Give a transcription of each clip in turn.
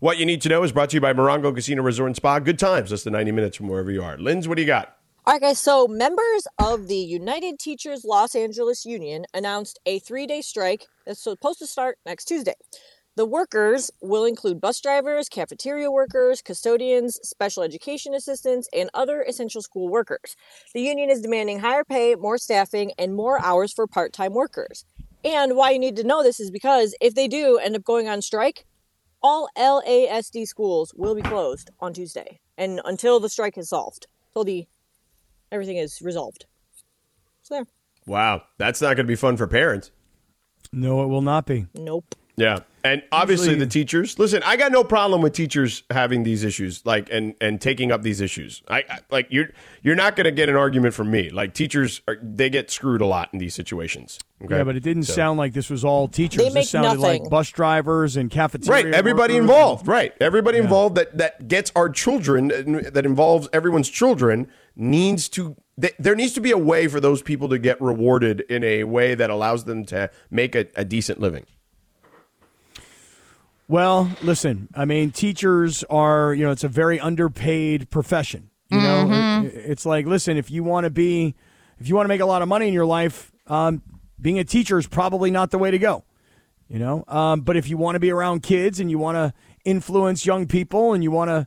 What you need to know is brought to you by Morongo Casino Resort and Spa. Good times, less than 90 minutes from wherever you are. Linz, what do you got? All right, guys. So, members of the United Teachers Los Angeles Union announced a three day strike that's supposed to start next Tuesday. The workers will include bus drivers, cafeteria workers, custodians, special education assistants, and other essential school workers. The union is demanding higher pay, more staffing, and more hours for part time workers. And why you need to know this is because if they do end up going on strike, all LASD schools will be closed on Tuesday and until the strike is solved, until the everything is resolved. So there. Wow, that's not going to be fun for parents. No, it will not be. Nope. Yeah. And obviously Usually- the teachers, listen, I got no problem with teachers having these issues like and and taking up these issues. I, I like you're you're not going to get an argument from me. Like teachers are, they get screwed a lot in these situations. Okay? Yeah, but it didn't So- sound like this was all teachers. They this make sounded nothing. like bus drivers and cafeteria. Right, everybody workers. involved. Right, everybody involved that that gets our children, that involves everyone's children, needs to. There needs to be a way for those people to get rewarded in a way that allows them to make a, a decent living. Well, listen, I mean, teachers are, you know, it's a very underpaid profession. You know, It- it's like, listen, if you want to be, if you want to make a lot of money in your life, um, being a teacher is probably not the way to go. You know, um, but if you want to be around kids and you want to influence young people and you want to,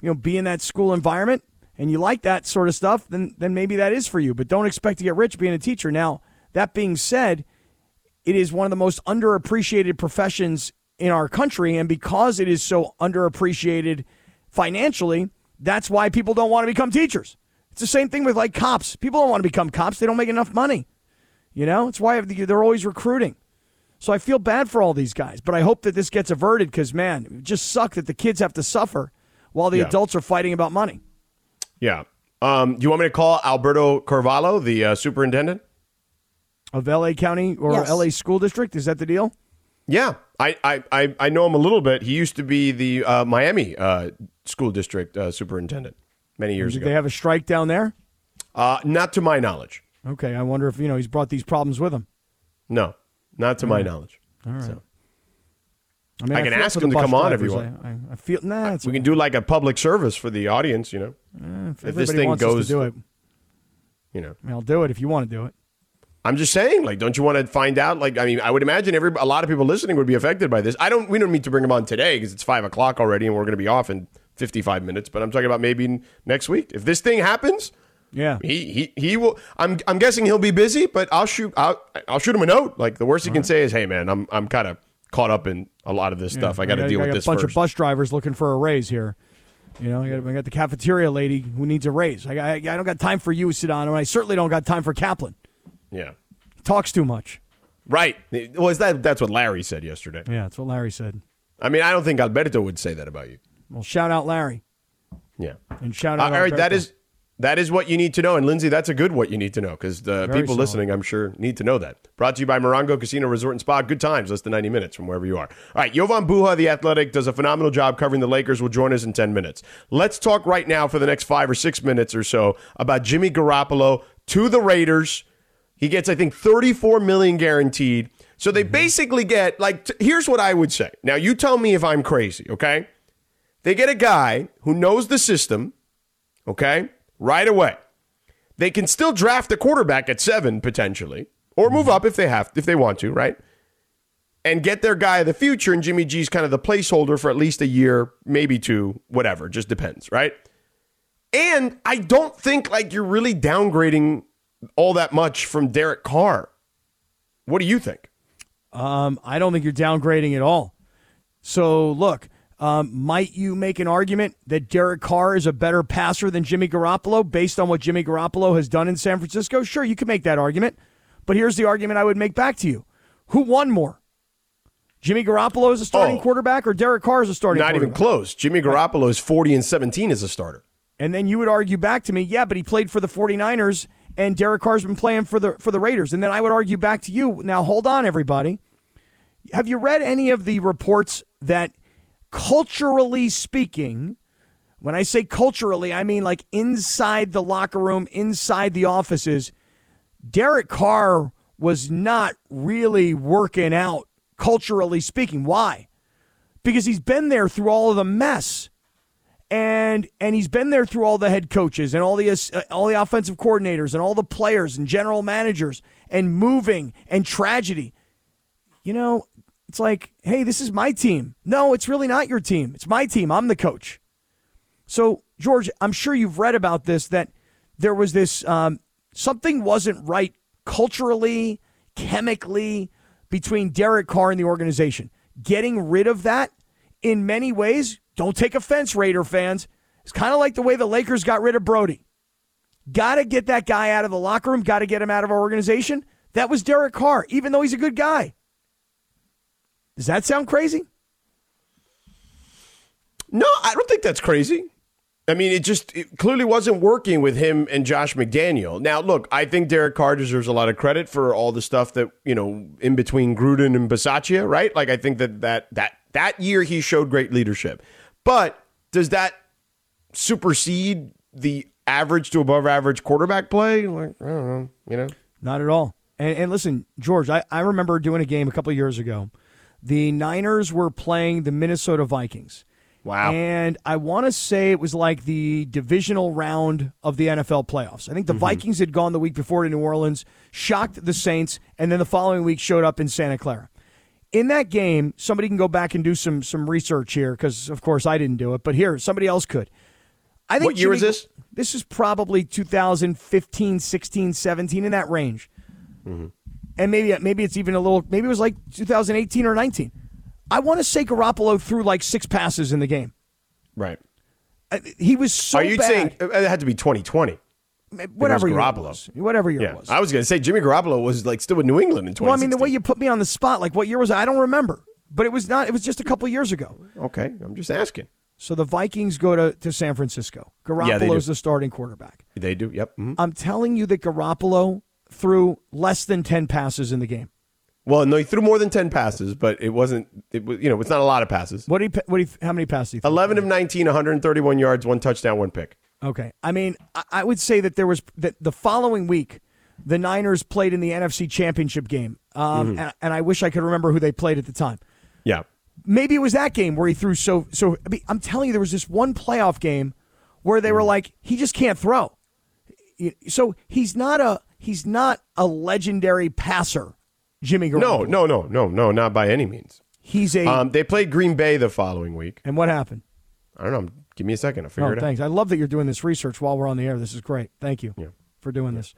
you know, be in that school environment and you like that sort of stuff, then then maybe that is for you. But don't expect to get rich being a teacher. Now, that being said, it is one of the most underappreciated professions in our country. And because it is so underappreciated financially, that's why people don't want to become teachers. It's the same thing with like cops. People don't want to become cops, they don't make enough money. You know, it's why they're always recruiting. So I feel bad for all these guys, but I hope that this gets averted because, man, it just suck that the kids have to suffer while the Yeah. adults are fighting about money. Yeah. Um, do you want me to call Alberto Carvalho, the uh, superintendent? Of LA County or Yes. LA School District? Is that the deal? Yeah, I, I, I, I know him a little bit. He used to be the uh, Miami uh, school district uh, superintendent many years Did ago. they have a strike down there? uh, not to my knowledge. Okay, I wonder if, you know, he's brought these problems with him. No, not to my knowledge. All right. So, I mean, I can feel ask him to come on if you want. I, I, I feel nah. We can do like a public service for the audience, you know. if, if this thing goes- to do it. You know. I mean, I'll do it if you want to do it. I'm just saying, like, don't you want to find out? Like, I mean, I would imagine every a lot of people listening would be affected by this. I don't. We don't need to bring him on today because it's five o'clock already, and we're going to be off in 55 minutes. But I'm talking about maybe next week. If this thing happens, Yeah. he he he will. I'm I'm guessing he'll be busy, but I'll shoot. I'll I'll shoot him a note. Like the worst he can say is, "Hey, man, I'm I'm kind of caught up in a lot of this stuff. I got to deal I with this a bunch first. of bus drivers looking for a raise here. You know, I got, I got the cafeteria lady who needs a raise. I, I, I don't got time for you, Sedano, and I certainly don't got time for Kaplan. Yeah, talks too much. right. Well, is that that's what Larry said yesterday? Yeah, that's what Larry said. I mean, I don't think Alberto would say that about you. Well, shout out Larry Yeah. and shout Uh, out. all right, that is that is what you need to know, and Lindsay, that's a good what you need to know because the Very people solid. listening, I'm sure, need to know that. Brought to you by Morongo Casino Resort and Spa. Good times, less than 90 minutes from wherever you are. All right, Jovan Buha, the athletic, does a phenomenal job covering the Lakers. Will join us in 10 minutes. Let's talk right now for the next five or six minutes or so about Jimmy Garoppolo to the Raiders. He gets, I think, 34 million guaranteed. So they mm-hmm. basically get like. T- here's what I would say. Now you tell me if I'm crazy, okay? They get a guy who knows the system, okay, right away. They can still draft a quarterback at seven potentially, or move mm-hmm. up if they have if they want to, right? And get their guy of the future, and Jimmy G's kind of the placeholder for at least a year, maybe two, whatever. Just depends, right? And I don't think like you're really downgrading all that much from Derek Carr. What do you think? Um, I don't think you're downgrading at all. So look, um, might you make an argument that Derek Carr is a better passer than Jimmy Garoppolo based on what Jimmy Garoppolo has done in San Francisco? Sure, you can make that argument. But here's the argument I would make back to you: Who won more, Jimmy Garoppolo is a starting Oh. quarterback, or Derek Carr is a starting. Not even close. Jimmy Garoppolo is 40 and 17 as a starter. And then you would argue back to me, yeah, but he played for the 49ers and Derek Carr's been playing for the for the Raiders. And then I would argue back to you, now hold on everybody. Have you read any of the reports that culturally speaking, when I say culturally, I mean like inside the locker room, inside the offices, Derek Carr was not really working out culturally speaking. Why? Because he's been there through all of the mess and and he's been there through all the head coaches and all the uh, all the offensive coordinators and all the players and general managers and moving and tragedy. You know, it's like, hey, this is my team. No, it's really not your team. It's my team. I'm the coach. So, George, I'm sure you've read about this that there was this um, something wasn't right culturally, chemically between Derek Carr and the organization. Getting rid of that in many ways, don't take offense, Raider fans. It's kind of like the way the Lakers got rid of Brodie. Got to get that guy out of the locker room, got to get him out of our organization. That was Derek Carr, even though he's a good guy. Does that sound crazy? No, I don't think that's crazy. I mean, it just it clearly wasn't working with him and Josh McDaniel. Now, look, I think Derek Carr deserves a lot of credit for all the stuff that you know in between Gruden and Bisaccia, right? Like, I think that that that that year he showed great leadership. But does that supersede the average to above average quarterback play? Like, I don't know, you know. Not at all. And, and listen, George, I, I remember doing a game a couple of years ago. The Niners were playing the Minnesota Vikings. Wow. And I want to say it was like the divisional round of the NFL playoffs. I think the mm-hmm. Vikings had gone the week before to New Orleans, shocked the Saints, and then the following week showed up in Santa Clara. In that game, somebody can go back and do some some research here because, of course, I didn't do it, but here somebody else could. I think What year Jimmy- this? This is probably 2015, 16, 17 in that range and maybe maybe it's even a little maybe it was like 2018 or 19. I want to say Garoppolo threw like six passes in the game. Right. Uh, He was so Are you bad. saying it had to be 2020? Whatever year it Garoppolo. was, whatever year Yeah, it was. I was going to say Jimmy Garoppolo was like still with New England in 2016. well, I mean, the way you put me on the spot, like what year was it? I don't remember, but it was not. It was just a couple years ago. Okay, I'm just asking. So the Vikings go to, to San Francisco. Yeah. Garoppolo's the starting quarterback. They do. Yep. mhm. I'm telling you that Garoppolo threw less than 10 passes in the game. Well, no, he threw more than 10 passes, but it wasn't. It was you know, it's not a lot of passes. What do you what do you, how many passes? do you 11 of 19, 131 yards, one touchdown, one pick. Okay. I mean, I- would say that there was that the following week, the Niners played in the NFC Championship game, um, and, and I wish I could remember who they played at the time. Yeah. Maybe it was that game where he threw so so. I mean, I'm telling you, there was this one playoff game where they were like, he just can't throw. So he's not a he's not a legendary passer, Jimmy Garoppolo. No, no, no, no, no, not by any means. he's a. Um, they played Green Bay the following week. and what happened? I don't know. Give me a second. I'll figure Oh, it out. thanks. I love that you're doing this research while we're on the air. This is great. Thank you Yeah. Mm-hmm. for doing this.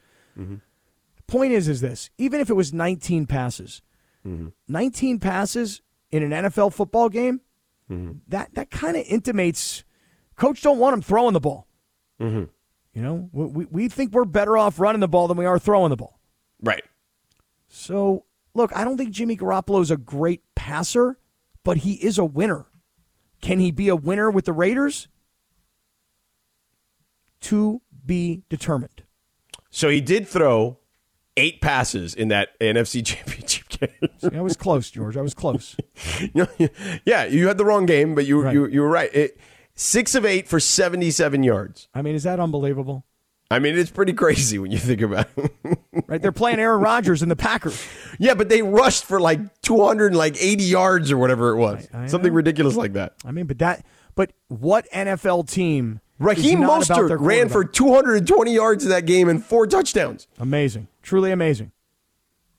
Point is, is this? Even if it was 19 passes, Mm-hmm. 19 passes in an NFL football game, Mm-hmm. that that kind of intimates, coach don't want him throwing the ball. Mm-hmm. You know, we- we think we're better off running the ball than we are throwing the ball. Right. So, look, I don't think Jimmy Garoppolo is a great passer, but he is a winner. Can he be a winner with the Raiders? To be determined. So he did throw eight passes in that NFC Championship game. I was close, George. I was close. yeah, you had the wrong game, but you Right. you you were right. It, six of eight for 77 yards. I mean, is that unbelievable? I mean, it's pretty crazy when you think about it. Right? They're playing Aaron Rodgers and the Packers. yeah, but they rushed for like 280 yards or whatever it was. I- I Something know. ridiculous like that. I mean, but that, but what NFL team? Raheem Mostert ran for 220 yards in that game and four touchdowns. amazing, truly amazing.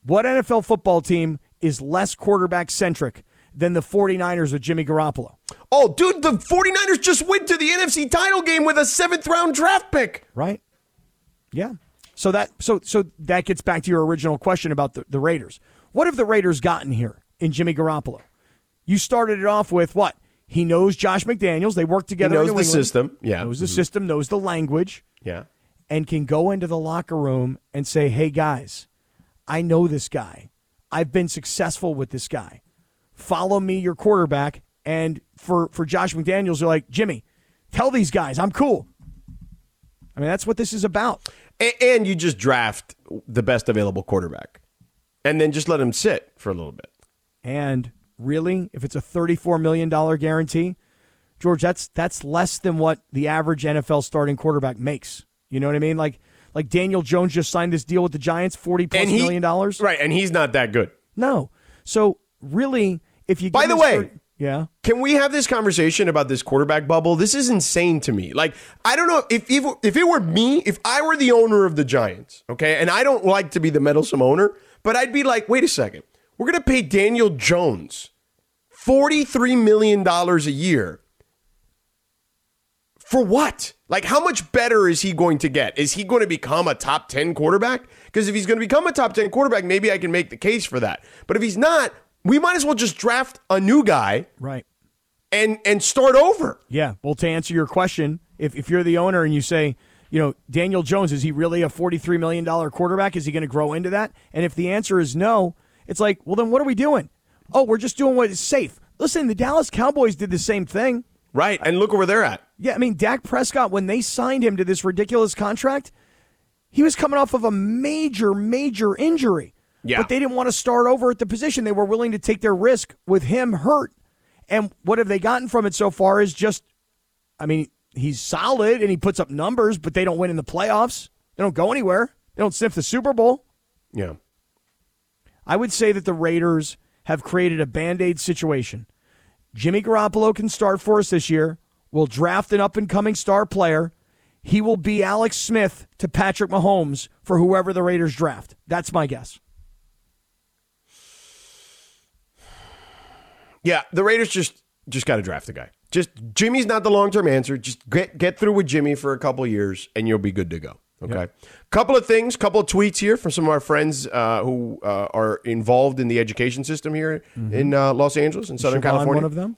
What NFL football team is less quarterback centric than the 49ers with Jimmy Garoppolo? Oh, dude, the 49ers just went to the NFC title game with a seventh round draft pick. right? Yeah. So that so so that gets back to your original question about the, the Raiders. What have the Raiders gotten here in Jimmy Garoppolo? You started it off with what? He knows Josh McDaniels. They work together. in knows the England. system. Yeah. Knows the Mhm. system, knows the language, Yeah. and can go into the locker room and say, Hey guys, I know this guy. I've been successful with this guy. follow me, your quarterback. And for, for Josh McDaniels, they're like, Jimmy, tell these guys I'm cool. I mean, that's what this is about. And, and you just draft the best available quarterback and then just let him sit for a little bit. And really, if it's a $34 million guarantee, George, that's that's less than what the average NFL starting quarterback makes. You know what I mean? Like like Daniel Jones just signed this deal with the Giants, forty plus he, million dollars. Right, and he's not that good. No. So really, if you by the way, 30, yeah, can we have this conversation about this quarterback bubble? This is insane to me. Like I don't know if if if it were me, if I were the owner of the Giants, okay, and I don't like to be the meddlesome owner, but I'd be like, wait a second, we're gonna pay Daniel Jones forty three million dollars a year for what? Like, how much better is he going to get? Is he going to become a top 10 quarterback? Because if he's going to become a top 10 quarterback, maybe I can make the case for that. But if he's not, we might as well just draft a new guy. Right. And and start over. Yeah. Well, to answer your question, if, if you're the owner and you say, you know, Daniel Jones, is he really a $43 million quarterback? Is he going to grow into that? And if the answer is no, it's like, well, then what are we doing? Oh, we're just doing what is safe. Listen, the Dallas Cowboys did the same thing. Right. And look where they're at. Yeah, I mean, Dak Prescott, when they signed him to this ridiculous contract, he was coming off of a major, major injury. Yeah. But they didn't want to start over at the position. They were willing to take their risk with him hurt. And what have they gotten from it so far is just, I mean, he's solid and he puts up numbers, but they don't win in the playoffs. They don't go anywhere. They don't sniff the Super Bowl. Yeah. I would say that the Raiders have created a band aid situation. Jimmy Garoppolo can start for us this year. We'll draft an up and coming star player. He will be Alex Smith to Patrick Mahomes for whoever the Raiders draft. That's my guess. Yeah, the Raiders just just got to draft a guy. Just Jimmy's not the long term answer. Just get get through with Jimmy for a couple years, and you'll be good to go. Okay. Yep. Couple of things, couple of tweets here from some of our friends uh, who uh, are involved in the education system here mm-hmm. in uh, Los Angeles in Southern Siobhan California. One of them.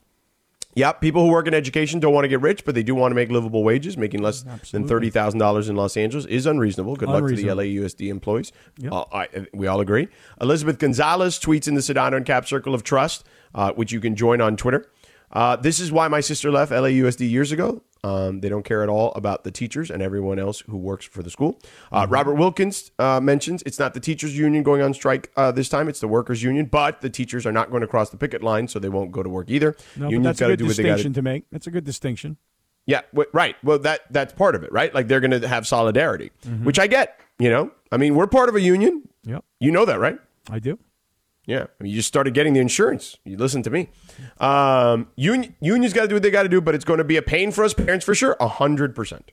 Yeah, people who work in education don't want to get rich, but they do want to make livable wages. Making less Absolutely. than thirty thousand dollars in Los Angeles is unreasonable. Good unreasonable. luck to the LAUSD employees. Yep. Uh, I, we all agree. Elizabeth Gonzalez tweets in the Sedano and Kap Circle of Trust, uh, which you can join on Twitter. Uh, this is why my sister left LAUSD years ago. Um, they don't care at all about the teachers and everyone else who works for the school. Uh. Robert Wilkins uh, mentions it's not the teachers' union going on strike uh, this time; it's the workers' union. But the teachers are not going to cross the picket line, so they won't go to work either. No, Unions that's a good distinction to make. That's a good distinction. Yeah, right. Well, that that's part of it, right? Like they're going to have solidarity, mm-hmm. which I get. You know, I mean, we're part of a union. Yep. You know that, right? I do. Yeah, I mean, you just started getting the insurance. You listen to me. Um, union, unions got to do what they got to do, but it's going to be a pain for us parents for sure. A hundred percent.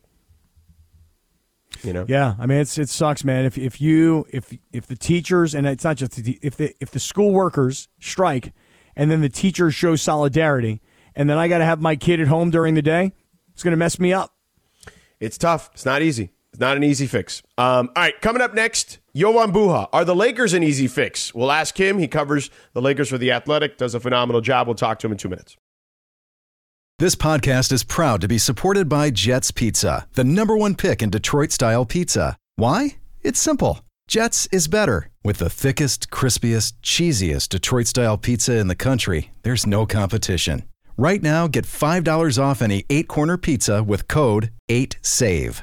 You know. Yeah, I mean, it's it sucks, man. If if you if if the teachers and it's not just the, if the if the school workers strike, and then the teachers show solidarity, and then I got to have my kid at home during the day, it's going to mess me up. It's tough. It's not easy. It's not an easy fix. Um, all right, coming up next, Jovan Buha. Are the Lakers an easy fix? We'll ask him. He covers the Lakers for The Athletic, does a phenomenal job. We'll talk to him in two minutes. This podcast is proud to be supported by Jets Pizza, the number one pick in Detroit style pizza. Why? It's simple. Jets is better. With the thickest, crispiest, cheesiest Detroit style pizza in the country, there's no competition. Right now, get $5 off any eight corner pizza with code 8SAVE.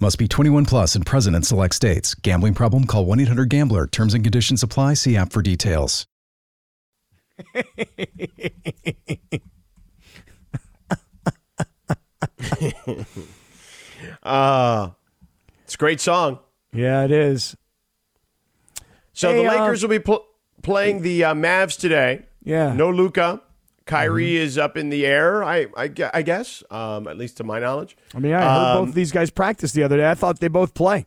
Must be 21 plus and present in select states. Gambling problem? Call 1 800 GAMBLER. Terms and conditions apply. See app for details. uh, it's a great song. Yeah, it is. So hey, the Lakers uh, will be pl- playing the uh, Mavs today. Yeah. No Luka. Kyrie mm-hmm. is up in the air. I I, I guess, um, at least to my knowledge. I mean, I heard um, both of these guys practice the other day. I thought they both play.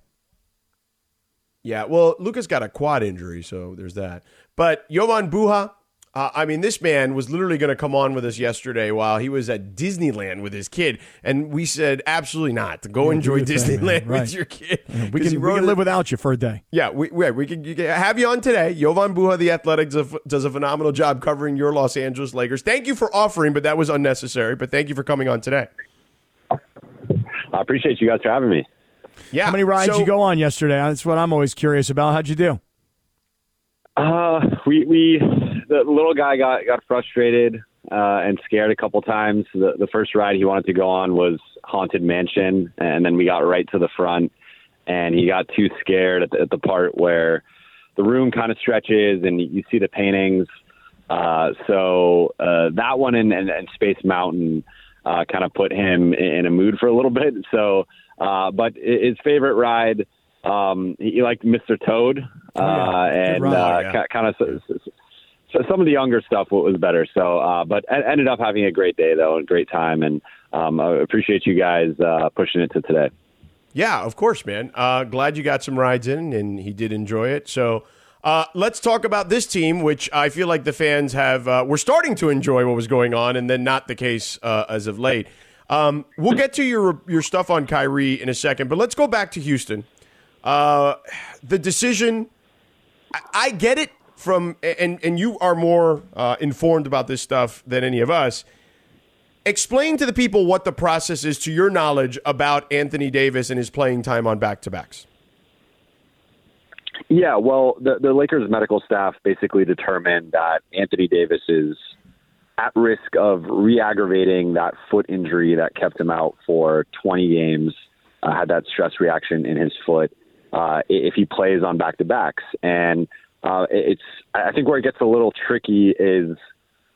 Yeah, well, Luka's got a quad injury, so there's that. But Jovan Buha, uh, I mean, this man was literally going to come on with us yesterday while he was at Disneyland with his kid, and we said absolutely not. Go yeah, enjoy Disneyland thing, right. with your kid. Yeah, we can, we can live without you for a day. Yeah, we we, we can, can, have you on today. Jovan Buha, the Athletic, does a, does a phenomenal job covering your Los Angeles Lakers. Thank you for offering, but that was unnecessary. But thank you for coming on today. I appreciate you guys for having me. Yeah. How many rides so, you go on yesterday? That's what I'm always curious about. How'd you do? Uh, we we the little guy got got frustrated uh, and scared a couple times. The the first ride he wanted to go on was Haunted Mansion, and then we got right to the front, and he got too scared at the, at the part where the room kind of stretches and you see the paintings. Uh, so uh, that one and, and, and Space Mountain uh, kind of put him in a mood for a little bit. So, uh, but his favorite ride um, he liked Mr. Toad, uh, oh, yeah. and uh, yeah. kind of so, so some of the younger stuff was better. So, uh, but ended up having a great day though, and great time, and um, I appreciate you guys uh, pushing it to today. Yeah, of course, man. Uh, glad you got some rides in, and he did enjoy it. So. Uh, let's talk about this team, which I feel like the fans have. Uh, we're starting to enjoy what was going on, and then not the case uh, as of late. Um, we'll get to your your stuff on Kyrie in a second, but let's go back to Houston. Uh, the decision, I, I, get it from, and, and you are more uh, informed about this stuff than any of us. Explain to the people what the process is, to your knowledge, about Anthony Davis and his playing time on back to backs. Yeah, well, the, the Lakers medical staff basically determined that Anthony Davis is at risk of re aggravating that foot injury that kept him out for 20 games, uh, had that stress reaction in his foot uh, if he plays on back to backs. And uh, it's I think where it gets a little tricky is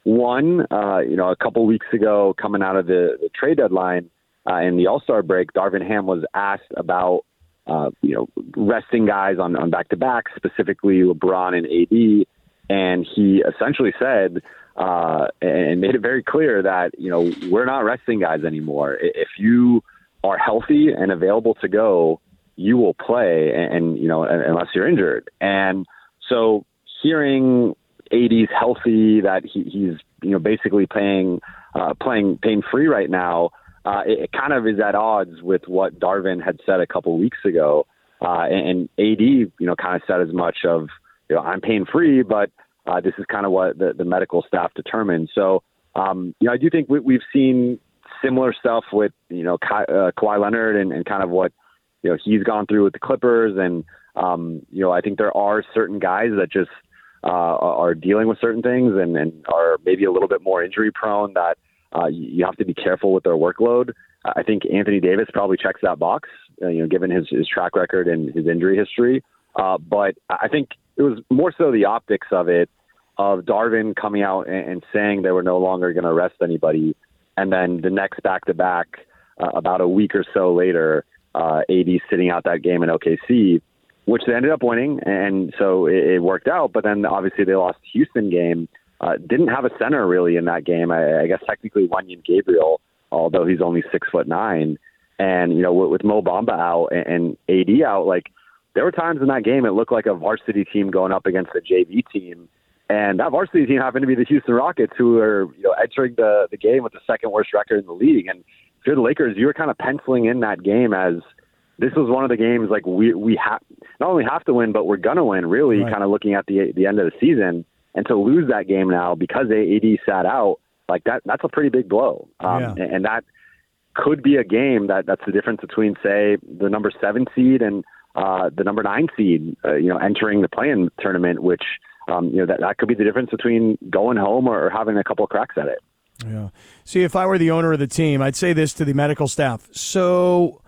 one, uh, you know, a couple weeks ago, coming out of the, the trade deadline uh, in the All Star break, Darvin Ham was asked about uh, you know resting guys on on back to backs, specifically LeBron and AD, and he essentially said. Uh, and made it very clear that you know we're not resting guys anymore. If you are healthy and available to go, you will play, and, and you know unless you're injured. And so hearing AD's healthy, that he, he's you know basically playing uh, playing pain free right now, uh, it, it kind of is at odds with what Darvin had said a couple weeks ago. Uh, and, and AD, you know, kind of said as much of, you know, I'm pain free, but uh, this is kind of what the, the medical staff determined. So, um, you know, I do think we, we've seen similar stuff with, you know, Ka- uh, Kawhi Leonard and, and kind of what you know he's gone through with the Clippers, and um, you know I think there are certain guys that just uh, are dealing with certain things and, and are maybe a little bit more injury prone that uh, you have to be careful with their workload. I think Anthony Davis probably checks that box, uh, you know, given his, his track record and his injury history. Uh, but I think it was more so the optics of it, of Darvin coming out and, and saying they were no longer going to arrest anybody, and then the next back to back, about a week or so later, uh, AD sitting out that game in OKC, which they ended up winning, and so it, it worked out. But then obviously they lost Houston game. Uh, didn't have a center really in that game. I, I guess technically Wenyen Gabriel, although he's only six foot nine. And you know, with, with Mo Bamba out and, and AD out, like there were times in that game it looked like a varsity team going up against a JV team. And that varsity team happened to be the Houston Rockets, who are you know entering the the game with the second worst record in the league. And if you're the Lakers, you were kind of penciling in that game as this was one of the games like we we have not only have to win, but we're gonna win. Really, right. kind of looking at the the end of the season, and to lose that game now because AD sat out, like that that's a pretty big blow. Um, yeah. and, and that could be a game that that's the difference between say the number seven seed and uh, the number nine seed, uh, you know, entering the play-in tournament, which um, you know that that could be the difference between going home or, or having a couple of cracks at it. Yeah. See, if I were the owner of the team, I'd say this to the medical staff. So,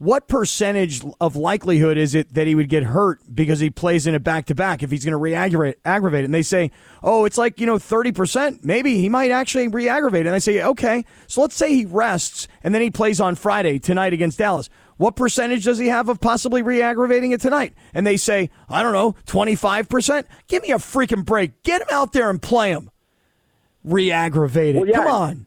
what percentage of likelihood is it that he would get hurt because he plays in a back to back if he's going to re-aggravate aggravate it? And they say, oh, it's like, you know, 30%. Maybe he might actually re-aggravate it. And I say, okay, so let's say he rests and then he plays on Friday tonight against Dallas. What percentage does he have of possibly re-aggravating it tonight? And they say, I don't know, 25%? Give me a freaking break. Get him out there and play him. re-aggravated. Well, yeah. Come on.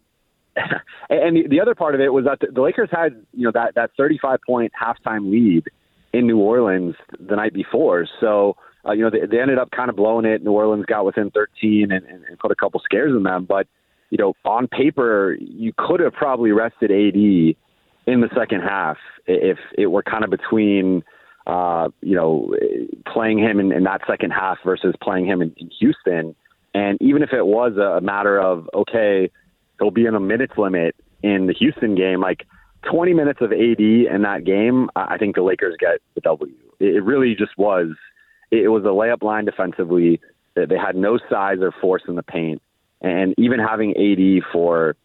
and the, the other part of it was that the, the Lakers had you know that that 35 point halftime lead in New Orleans the night before. So uh, you know they, they ended up kind of blowing it. New Orleans got within 13 and, and, and put a couple scares in them. But you know on paper you could have probably rested AD in the second half if it were kind of between uh, you know playing him in, in that second half versus playing him in, in Houston. And even if it was a matter of okay he'll be in a minutes limit in the Houston game. Like 20 minutes of AD in that game, I think the Lakers get the W. It really just was. It was a layup line defensively. They had no size or force in the paint, and even having AD for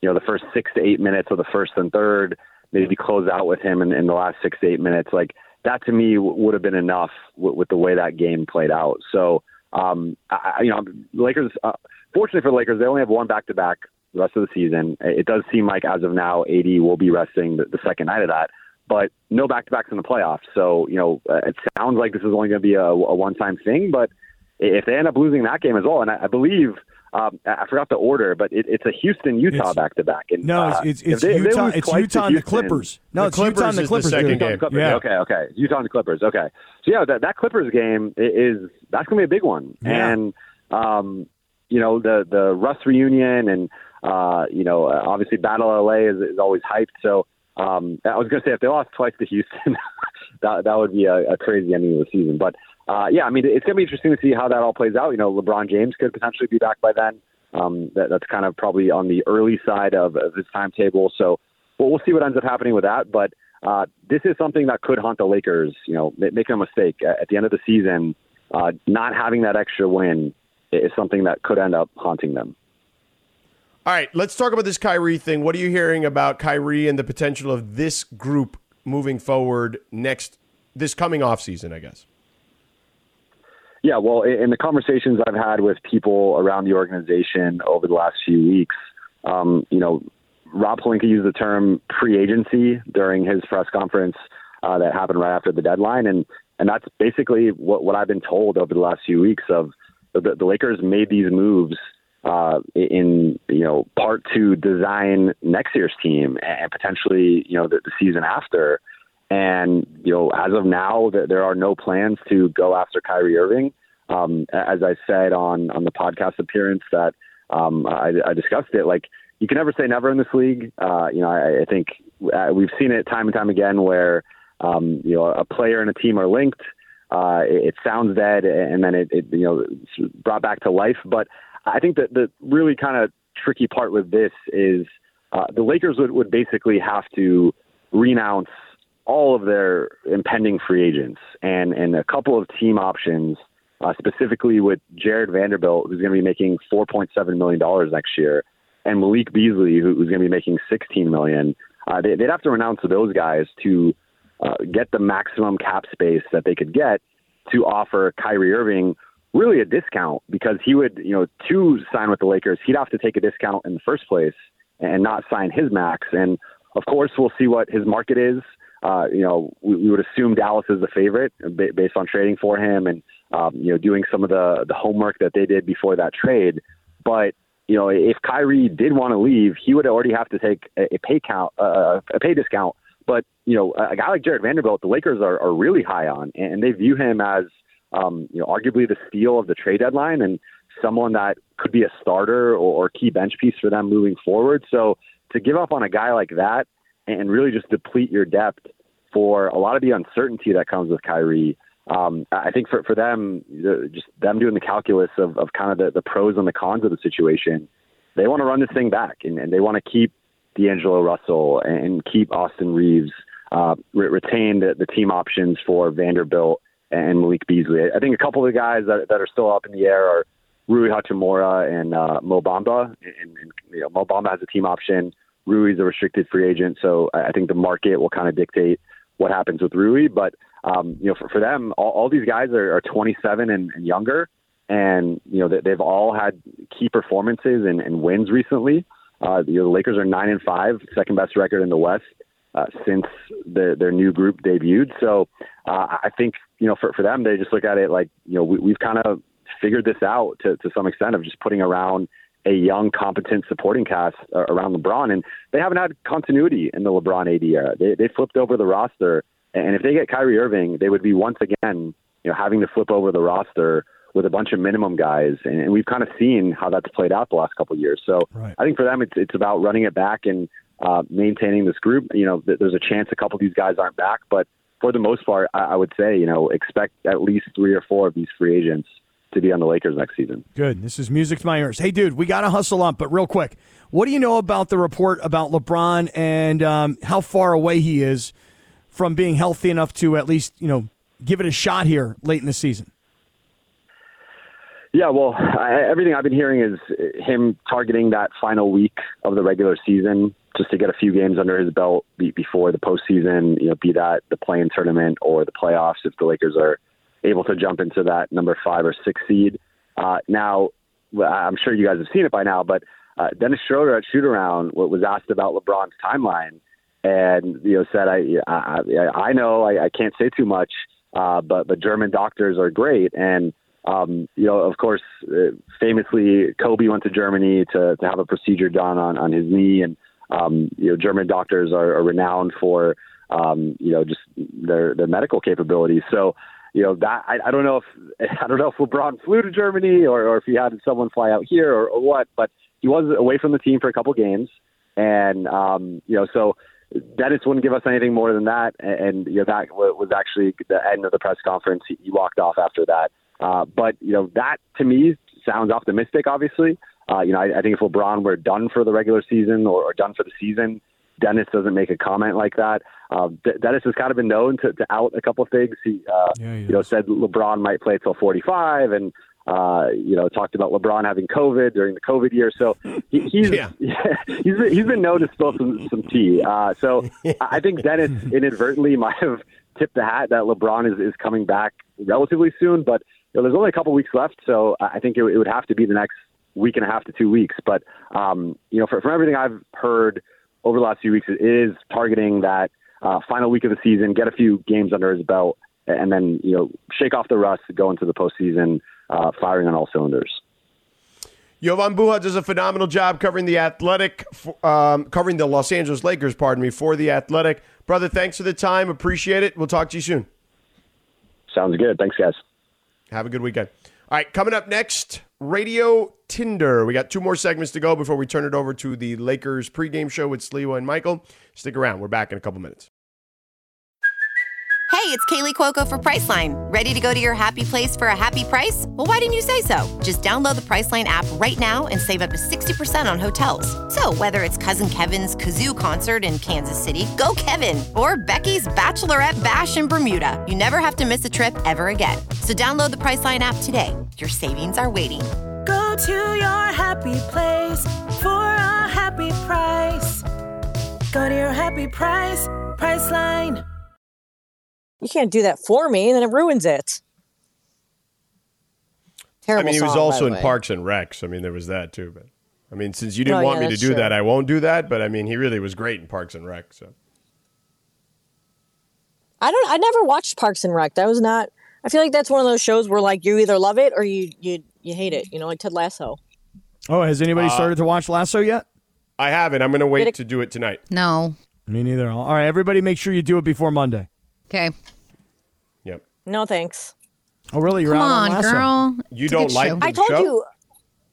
you know the first six to eight minutes of the first and third, maybe close out with him in, in the last six to eight minutes, like that to me would have been enough with, with the way that game played out. So, um, I, you know, Lakers. Uh, fortunately for the Lakers, they only have one back to back the rest of the season. It does seem like as of now, AD will be resting the, the second night of that, but no back to backs in the playoffs. So you know, uh, it sounds like this is only going to be a, a one time thing. But if they end up losing that game as well, and I, I believe. Um, I forgot the order, but it, it's a Houston Utah back to back. And no, uh, it's, it's, they, Utah. It's Utah and the Clippers. No, the it's Clippers Utah and the Clippers. the second game. Clippers. Yeah. Okay, okay. Utah and the Clippers. Okay. So yeah, that, that Clippers game is that's gonna be a big one. Yeah. And um, you know the the Russ reunion and uh, you know uh, obviously Battle LA is, is always hyped. So um, I was gonna say if they lost twice to Houston, that that would be a, a crazy ending of the season. But uh, yeah, I mean it's gonna be interesting to see how that all plays out. You know, LeBron James could potentially be back by then. Um, that, that's kind of probably on the early side of, of his timetable. So well, we'll see what ends up happening with that. But uh, this is something that could haunt the Lakers. You know, ma- make no mistake. At the end of the season, uh, not having that extra win is something that could end up haunting them. All right, let's talk about this Kyrie thing. What are you hearing about Kyrie and the potential of this group moving forward next this coming off season? I guess. Yeah, well, in the conversations I've had with people around the organization over the last few weeks, um, you know, Rob Pelinka used the term pre-agency during his press conference uh, that happened right after the deadline, and and that's basically what what I've been told over the last few weeks. Of the, the Lakers made these moves uh, in you know part to design next year's team and potentially you know the, the season after. And you know, as of now, th- there are no plans to go after Kyrie Irving. Um, as I said on on the podcast appearance that um, I, I discussed it, like you can never say never in this league. Uh, you know, I, I think uh, we've seen it time and time again where um, you know a player and a team are linked. Uh, it, it sounds dead, and then it, it you know brought back to life. But I think that the really kind of tricky part with this is uh, the Lakers would, would basically have to renounce all of their impending free agents and and a couple of team options, uh, specifically with Jarred Vanderbilt, who's going to be making four point seven million dollars next year, and Malik Beasley, who, who's going to be making sixteen million. Uh, they, they'd have to renounce those guys to uh, get the maximum cap space that they could get to offer Kyrie Irving really a discount because he would, you know, to sign with the Lakers, he'd have to take a discount in the first place and not sign his max. And of course, we'll see what his market is. Uh, you know, we, we would assume Dallas is the favorite ba- based on trading for him and um, you know doing some of the the homework that they did before that trade. But you know, if Kyrie did want to leave, he would already have to take a, a pay count, uh, a pay discount. But you know, a guy like Jarred Vanderbilt, the Lakers are, are really high on, and they view him as um, you know arguably the steal of the trade deadline and someone that could be a starter or, or key bench piece for them moving forward. So to give up on a guy like that and really just deplete your depth for a lot of the uncertainty that comes with Kyrie. Um, I think for, for them, just them doing the calculus of, of kind of the, the pros and the cons of the situation, they want to run this thing back and, and they want to keep D'Angelo Russell and keep Austin Reaves, uh, re- retain the, the team options for Vanderbilt and Malik Beasley. I think a couple of the guys that, that are still up in the air are Rui Hachimura and uh, Mo Bamba. And, and you know, Mo Bamba has a team option. Rui's a restricted free agent, so I I think the market will kind of dictate what happens with Rui. But um, you know, for, for them, all, all these guys are, are 27 and, and younger, and you know they, they've all had key performances and, and wins recently. Uh, you know, the Lakers are nine and five, second best record in the West uh, since the, their new group debuted. So uh, I think you know for for them, they just look at it like you know we, we've kind of figured this out to to some extent of just putting around a young, competent supporting cast uh, around LeBron, and they haven't had continuity in the LeBron AD era. They, they flipped over the roster, and if they get Kyrie Irving, they would be once again, you know, having to flip over the roster with a bunch of minimum guys, and we've kind of seen how that's played out the last couple of years. So right. I think for them, it's it's about running it back and uh, maintaining this group. You know, there's a chance a couple of these guys aren't back, but for the most part, I, I would say you know expect at least three or four of these free agents to be on the Lakers next season. Good. This is music to my ears. Hey, dude, we got to hustle up, but real quick, what do you know about the report about LeBron and um, how far away he is from being healthy enough to at least you know give it a shot here late in the season? Yeah, well, I, everything I've been hearing is him targeting that final week of the regular season just to get a few games under his belt before the postseason. You know, be that the play-in tournament or the playoffs if the Lakers are able to jump into that number five or six seed. Uh, now, I'm sure you guys have seen it by now, but uh, Dennis Schroeder at Shoot Around was asked about LeBron's timeline, and you know said, "I I, I know I, I can't say too much, uh, but but German doctors are great." And um, you know, of course, uh, famously, Kobe went to Germany to, to have a procedure done on, on his knee, and um, you know, German doctors are, are renowned for um, you know just their their medical capabilities. So, you know, that I, I don't know if I don't know if LeBron flew to Germany or, or if he had someone fly out here or, or what, but he was away from the team for a couple games, and um, you know, so Dennis wouldn't give us anything more than that, and, and you know that was actually the end of the press conference. He, he walked off after that. Uh, but you know that to me sounds optimistic. Obviously, uh, you know I, I think if LeBron were done for the regular season or, or done for the season, Dennis doesn't make a comment like that. Uh, Dennis has kind of been known to, to out a couple of things. He, uh, yeah, he you know, said LeBron might play till 45, and uh, you know, talked about LeBron having COVID during the COVID year. So he, he's yeah. he's been, he's been known to spill some some tea. Uh, so I think Dennis inadvertently might have tipped the hat that LeBron is is coming back relatively soon, but know, there's only a couple weeks left, so I think it, it, would have to be the next week and a half to two weeks. But um, you know, for, from everything I've heard over the last few weeks, it is targeting that uh, final week of the season, get a few games under his belt, and then you know, shake off the rust, go into the postseason, uh, firing on all cylinders. Jovan Buha does a phenomenal job covering the Athletic, um, covering the Los Angeles Lakers, pardon me, for the Athletic. Brother, thanks for the time. Appreciate it. We'll talk to you soon. Sounds good. Thanks, guys. Have a good weekend. All right, coming up next, Radio Tinder. We got two more segments to go before we turn it over to the Lakers pregame show with Sliwa and Michael. Stick around. We're back in a couple minutes. Hey, it's Kaley Cuoco for Priceline. Ready to go to your happy place for a happy price? Well, why didn't you say so? Just download the Priceline app right now and save up to 60% on hotels. So, whether it's Cousin Kevin's Kazoo concert in Kansas City, go Kevin, or Becky's Bachelorette Bash in Bermuda, you never have to miss a trip ever again. So, download the Priceline app today. Your savings are waiting. Go to your happy place for a happy price. Go to your happy price, Priceline. You can't do that for me, and then it ruins it. Terrible. I mean, he was song, also in way. Parks and Recs. I mean, there was that too. But I mean, since you didn't oh, want yeah, me to do true. that, I won't do that. But I mean, he really was great in Parks and Rec. So I don't. I never watched Parks and Rec. That was not. I feel like that's one of those shows where like you either love it or you you you hate it. You know, like Ted Lasso. Oh, has anybody uh, started to watch Lasso yet? I haven't. I'm going to wait to do it tonight. No. Me neither. All right, everybody, make sure you do it before Monday. Okay. Yep. No thanks. Oh, really? You're Come out on, on girl. You don't like? I told show? you.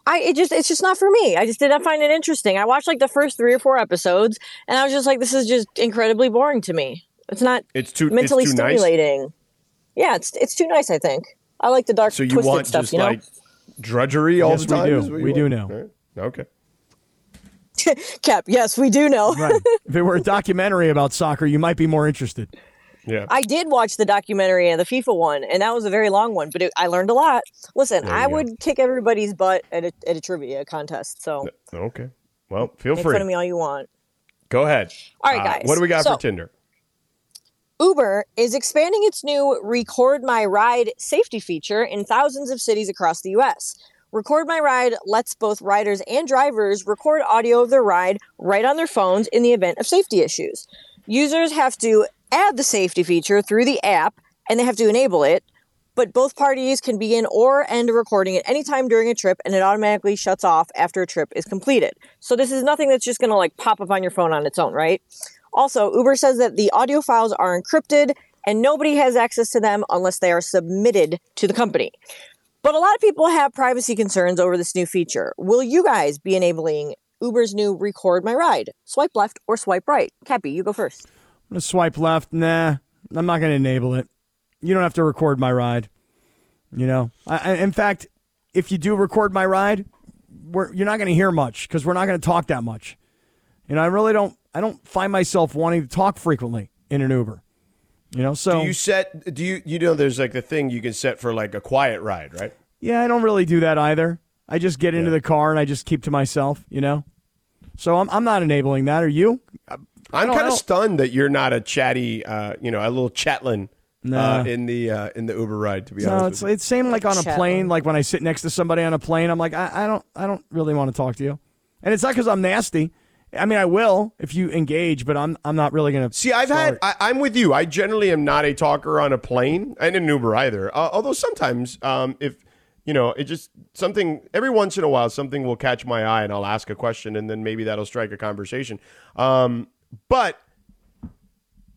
I it just it's just not for me. I just did not find it interesting. I watched like the first three or four episodes, and I was just like, this is just incredibly boring to me. It's not. It's too mentally it's too stimulating. Nice? Yeah, it's it's too nice. I think I like the dark. So you twisted want stuff, just you know? like drudgery all yes, the time? We do. We do know. Right. Okay. Kap, yes, we do know. right. If it were a documentary about soccer, you might be more interested. Yeah. I did watch the documentary and the FIFA one, and that was a very long one, but it, I learned a lot. Listen, I go. would kick everybody's butt at a, at a trivia contest. So okay, well, feel make free. fun of me all you want. Go ahead. All right, uh, guys. What do we got so, for Tinder? Uber is expanding its new Record My Ride safety feature in thousands of cities across the U.S. Record My Ride lets both riders and drivers record audio of their ride right on their phones in the event of safety issues. Users have to add the safety feature through the app and they have to enable it. but both parties can begin or end a recording at any time during a trip and it automatically shuts off after a trip is completed. So this is nothing that's just going to like pop up on your phone on its own, right? Also, Uber says that the audio files are encrypted and nobody has access to them unless they are submitted to the company. But a lot of people have privacy concerns over this new feature. Will you guys be enabling Uber's new record my ride? Swipe left or swipe right? Kappy, you go first. I'm gonna swipe left. Nah, I'm not gonna enable it. You don't have to record my ride. You know, I, I, in fact, if you do record my ride, you're not gonna hear much because we're not gonna talk that much. You know, I really don't. I don't find myself wanting to talk frequently in an Uber. You know, so Do you set? Do you you know? There's like the thing you can set for like a quiet ride, right? yeah, I don't really do that either. I just get into the car and I just keep to myself. You know, so I'm I'm not enabling that. Are you? I'm kind of stunned that you're not a chatty, uh, you know, a little chatlin Nah. uh, in the uh, in the Uber ride. To be No, honest, it's with you. it's same like on a Chat plane. Like when I sit next to somebody on a plane, I'm like, I, I don't I don't really want to talk to you, and it's not because I'm nasty. I mean, I will if you engage, but I'm I'm not really gonna. See, I've had. start. I, I'm with you. I generally am not a talker on a plane and an Uber either. Uh, although sometimes, um, if you know, it just something every once in a while, something will catch my eye, and I'll ask a question, and then maybe that'll strike a conversation. Um, but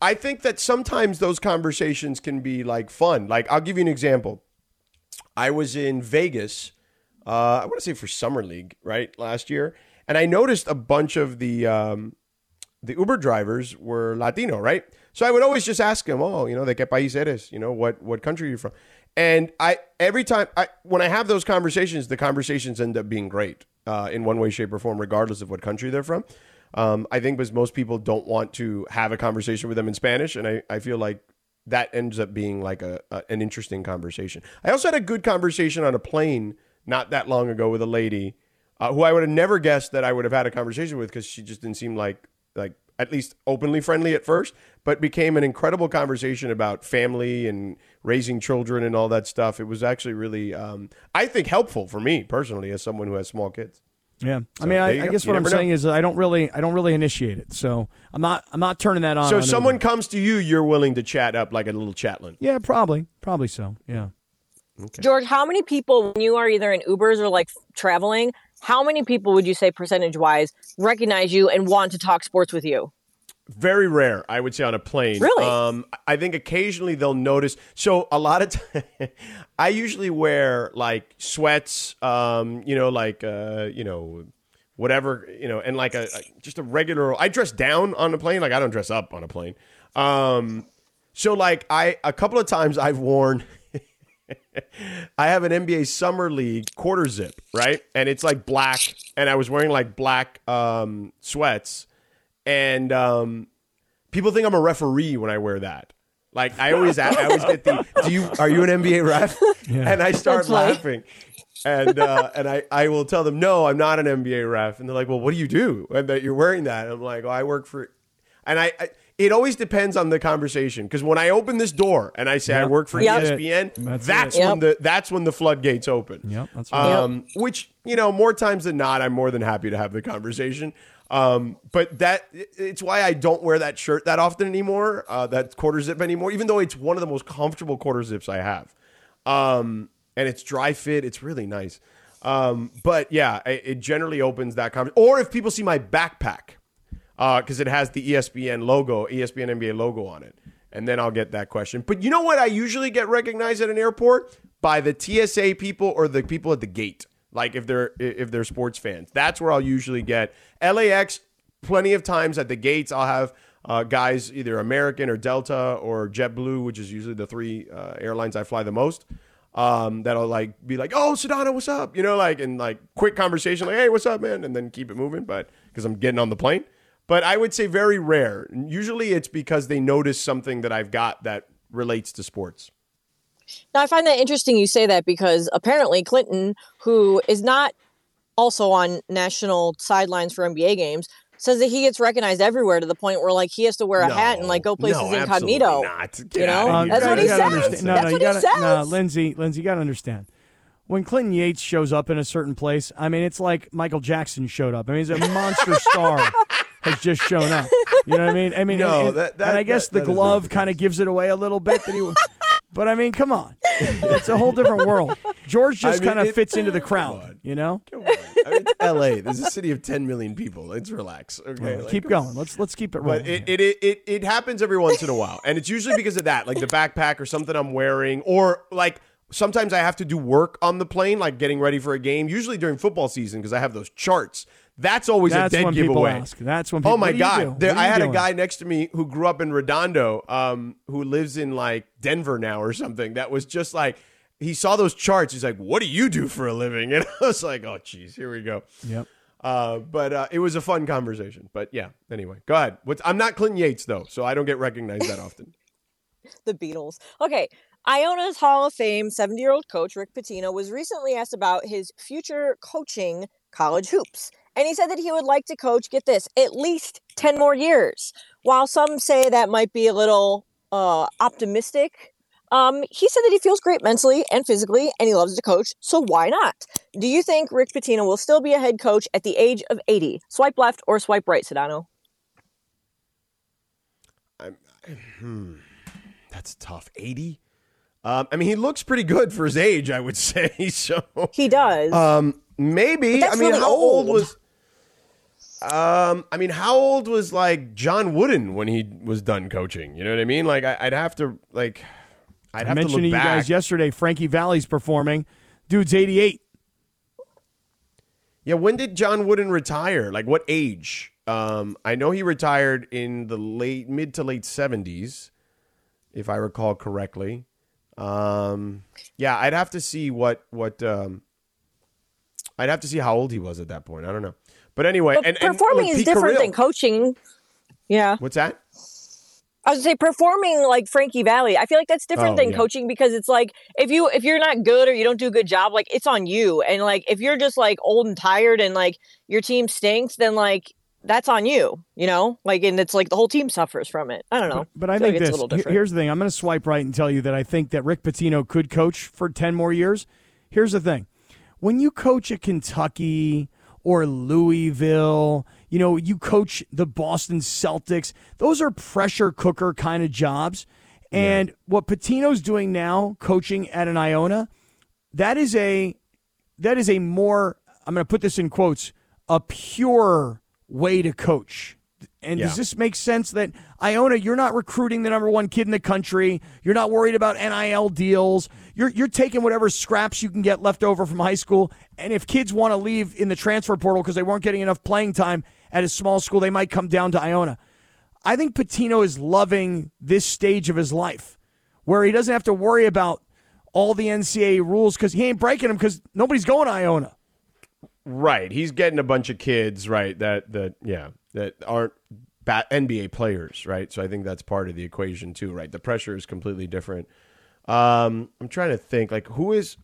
I think that sometimes those conversations can be like fun. Like I'll give you an example. I was in Vegas. Uh, I want to say for summer league, right last year, and I noticed a bunch of the um, the Uber drivers were Latino, right? So I would always just ask them, "Oh, you know, de qué país eres? You know, what what country are you from?" And I every time I when I have those conversations, the conversations end up being great uh, in one way, shape, or form, regardless of what country they're from. Um, I think because most people don't want to have a conversation with them in Spanish, and I, I feel like that ends up being like a, a an interesting conversation. I also had a good conversation on a plane not that long ago with a lady uh, who I would have never guessed that I would have had a conversation with because she just didn't seem like like at least openly friendly at first, but became an incredible conversation about family and raising children and all that stuff. It was actually really, um, I think, helpful for me personally as someone who has small kids. Yeah, I mean, I, I go. guess You what I'm never know. saying is I don't really I don't really initiate it, so I'm not I'm not turning that on. so on if someone Uber. comes to you, you're willing to chat up like a little chatlin. yeah, probably probably so. Yeah. George, how many people, when you are either in Ubers or like traveling, how many people would you say percentage wise recognize you and want to talk sports with you? Very rare, I would say, on a plane. Really? Um, I think occasionally they'll notice. So a lot of I usually wear like sweats, um, you know, like uh, you know, whatever, you know, and like a, a- just a regular. I dress down on a plane, like I don't dress up on a plane. Um, so like I a couple of times I've worn. I have an NBA summer league quarter zip, right? And it's like black, and I was wearing like black um, sweats, and um, people think I'm a referee when I wear that. Like I always, I always get the, do you are you an NBA ref? And I start That's funny. laughing, and uh, and I I will tell them no, I'm not an NBA ref, and they're like, well, what do you do? And that you're wearing that? I'm like, oh, I work for, and I. I it always depends on the conversation because when I open this door and I say I work for Yep. ESPN, That's that's, when Yep. the that's when the floodgates open. Yep, that's right. Um, Which you know, more times than not, I'm more than happy to have the conversation. Um, but that it's why I don't wear that shirt that often anymore. Uh, that quarter zip anymore, even though it's one of the most comfortable quarter zips I have. Um, and it's dry fit. It's really nice. Um, but yeah, it, it generally opens that conversation. Or if people see my backpack, because it has the ESPN logo, ESPN NBA logo on it. And then I'll get that question. But you know what? I usually get recognized at an airport by the TSA people or the people at the gate. Like if they're if they're sports fans, that's where I'll usually get LAX. Plenty of times at the gates, I'll have uh, guys either American or Delta or JetBlue, which is usually the three uh, airlines I fly the most. Um, that'll like be like, "Oh, Sedano, what's up?" You know, like and like quick conversation, like, "Hey, what's up, man?" and then keep it moving. But because I'm getting on the plane, but I would say very rare. Usually, it's because they notice something that I've got that relates to sports. Now, I find that interesting you say that because apparently Clinton, who is not also on national sidelines for NBA games, says that he gets recognized everywhere to the point where like he has to wear a hat and like go places no, incognito. absolutely Not. Get You know? outta Uh. That's what he gotta says. understand- No, That's no, what you he gotta, No, says. Lindsay, Lindsay, you got to understand. When Clinton Yates shows up in a certain place, I mean, it's like Michael Jackson showed up. I mean, he's a monster star has just shown up. You know what I mean? I mean, No, and, that- that- and I guess that- the glove the kind of gives it away a little bit that he. But I mean, come on, it's a whole different world. George just I mean, kind of fits into the crowd, you know. Come on. I mean, it's L.A. There's a city of 10 million people. Let's relax. Okay. Like, keep going. Let's let's keep it rolling. But it, it, it, it, it happens every once in a while. And it's usually because of that, like the backpack or something I'm wearing, or like sometimes I have to do work on the plane, like getting ready for a game, usually during football season because I have those charts. That's always That's a dead when people giveaway. ask. That's when people. Oh my what do you do? God! There, I had doing? a guy next to me who grew up in Redondo, um, who lives in like Denver now or something. That was just like he saw those charts. He's like, "What do you do for a living?" And I was like, "Oh, geez, here we go." Yep. Uh, but uh, it was a fun conversation. But yeah, anyway, go ahead. What's, I'm not Clinton Yates though, so I don't get recognized that often. the Beatles. Okay. Iona's Hall of Fame 70 year old coach, Rick Pitino, was recently asked about his future coaching college hoops. And he said that he would like to coach, get this, at least 10 more years. While some say that might be a little uh, optimistic, um, he said that he feels great mentally and physically and he loves to coach. So why not? Do you think Rick Pitino will still be a head coach at the age of 80? Swipe left or swipe right, Sedano? I'm, hmm, that's tough. 80. Um, I mean, he looks pretty good for his age, I would say. So He does. Um, maybe. I mean, really how old old. was? Um, I mean, how old was like John Wooden when he was done coaching? You know what I mean? Like, I, I'd have to like, I'd have to mentioned to look you back. guys yesterday. Frankie Valli's performing. Dude's 88. Yeah, when did John Wooden retire? Like, what age? Um, I know he retired in the late, mid to late seventies, if I recall correctly. Um, yeah, I'd have to see what what. Um, I'd have to see how old he was at that point. I don't know. But anyway, But and, and performing look, is Pete different than coaching. Yeah. What's that? I was say performing like Frankie Valli. I feel like that's different Oh, than yeah. coaching because it's like if you if you're not good or you don't do a good job, like it's on you. And like if you're just like old and tired and like your team stinks, then like that's on you. You know, like and it's like the whole team suffers from it. I don't know. But I feel like think it's this. a little here- Here's the thing. I'm going to swipe right and tell you that I think that Rick Pitino could coach for 10 more years. Here's the thing. When you coach at Kentucky or Louisville, you know, you coach the Boston Celtics, those are pressure cooker kind of jobs. And what Pitino's doing now, coaching at an Iona, that is a that is a more I'm going to put this in quotes, a pure way to coach. And Yeah. does this make sense that Iona, you're not recruiting the number one kid in the country. You're not worried about NIL deals. You're you're taking whatever scraps you can get left over from high school. And if kids want to leave in the transfer portal because they weren't getting enough playing time at a small school, they might come down to Iona. I think Pitino is loving this stage of his life where he doesn't have to worry about all the NCAA rules because he ain't breaking them because nobody's going to Iona. Right. He's getting a bunch of kids, right, that that yeah, that aren't ba- NBA players, right? So I think that's part of the equation too, right? The pressure is completely different. Um, I'm trying to think like who is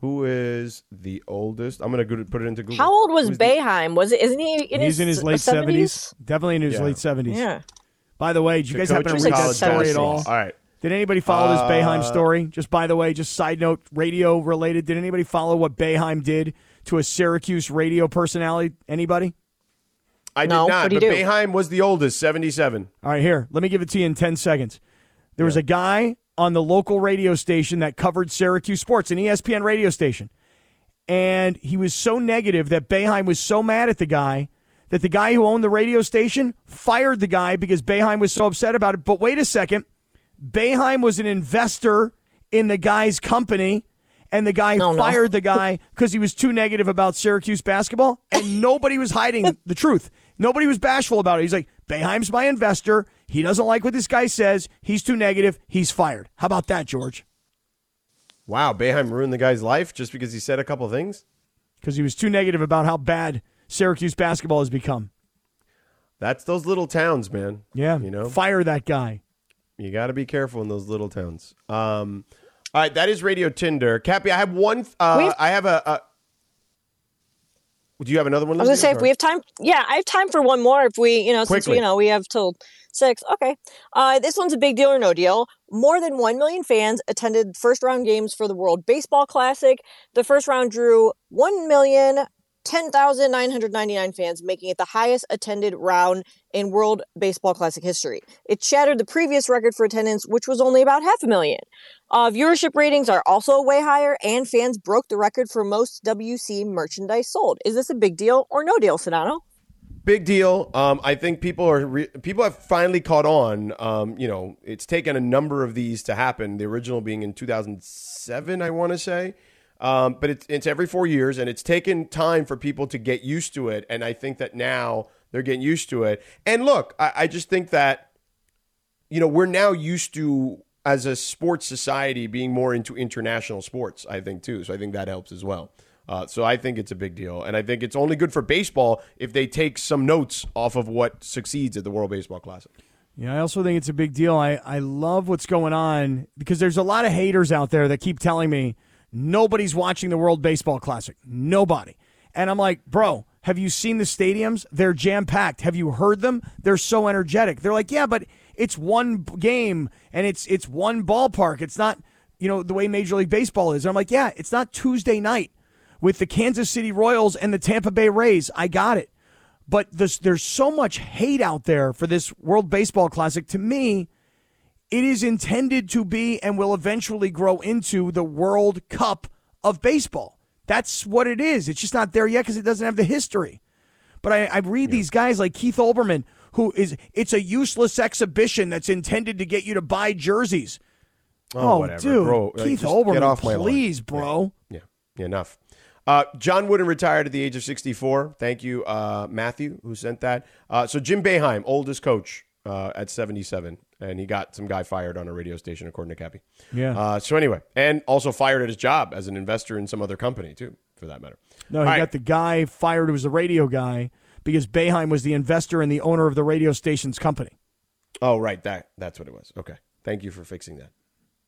who is the oldest? I'm going to go to put it into Google. How old was Who's the- Was it? Isn't he in He's his in his late 70s? 70s. Definitely in his Yeah. late 70s. Yeah. By the way, did you to guys coach happen to read that story at all? All right. Did anybody follow this Uh, Boeheim story? Just by the way, just side note, radio related. Did anybody follow what Boeheim did to a Syracuse radio personality? Anybody? I No, did not, what'd he but do? Boeheim was the oldest, 77. All right, here. Let me give it to you in 10 seconds. There was a guy on the local radio station that covered Syracuse sports, an ESPN radio station. And he was so negative that Boeheim was so mad at the guy that the guy who owned the radio station fired the guy because Boeheim was so upset about it. But wait a second. Boeheim was an investor in the guy's company, and the guy No, no. fired the guy because he was too negative about Syracuse basketball, and nobody was hiding the truth. Nobody was bashful about it. He's like, Boeheim's my investor. He doesn't like what this guy says. He's too negative. He's fired. How about that, George? Wow, Boeheim ruined the guy's life just because he said a couple things. Because he was too negative about how bad Syracuse basketball has become. That's those little towns, man. Yeah, You know? fire that guy. You got to be careful in those little towns. Um, all right, that is Radio Tinder. Kappy, I have one. Uh, I have a, a. Do you have another one? I was gonna say if we have time. Yeah, I have time for one more. If we, you know, since Quickly. we, you know we have till six. Okay. Uh, this one's a big deal or no deal. More than one million fans attended first round games for the World Baseball Classic. The first round drew one million 10,999 fans, making it the highest attended round in World Baseball Classic history. It shattered the previous record for attendance, which was only about half a million. Uh, viewership ratings are also way higher, and fans broke the record for most WC merchandise sold. Is this a big deal or no deal, Sedano? Big deal. Um, I think people are re- people have finally caught on. Um, you know, it's taken a number of these to happen. The original being in 2007, I want to say. Um, but it's it's every four years, and it's taken time for people to get used to it. And I think that now they're getting used to it. And look, I, I just think that you know we're now used to as a sports society being more into international sports. I think too. So I think that helps as well. Uh, so I think it's a big deal, and I think it's only good for baseball if they take some notes off of what succeeds at the World Baseball Classic. Yeah, I also think it's a big deal. I, I love what's going on because there's a lot of haters out there that keep telling me nobody's watching the World Baseball Classic. Nobody. And I'm like, bro, have you seen the stadiums? They're jam packed. Have you heard them? They're so energetic. They're like, yeah, but it's one game and it's it's one ballpark. It's not, you know, the way Major League Baseball is. And I'm like, yeah, it's not Tuesday night with the Kansas City Royals and the Tampa Bay Rays. I got it. But this, there's so much hate out there for this World Baseball Classic. To me, it is intended to be and will eventually grow into the World Cup of baseball. That's what it is. It's just not there yet because it doesn't have the history. But I, I read yeah. these guys like Keith Olbermann, who is it's a useless exhibition that's intended to get you to buy jerseys. Oh, oh dude, bro, Keith like, Olbermann, please, bro. Yeah. yeah, enough. Uh, John Wooden retired at the age of 64. Thank you, uh, Matthew, who sent that. Uh, so Jim Boeheim, oldest coach uh, at 77, and he got some guy fired on a radio station, according to Kappy. Yeah. Uh, so anyway, and also fired at his job as an investor in some other company too, for that matter. No, he All got right. the guy fired who was the radio guy because Boeheim was the investor and the owner of the radio station's company. Oh, right. That that's what it was. Okay. Thank you for fixing that.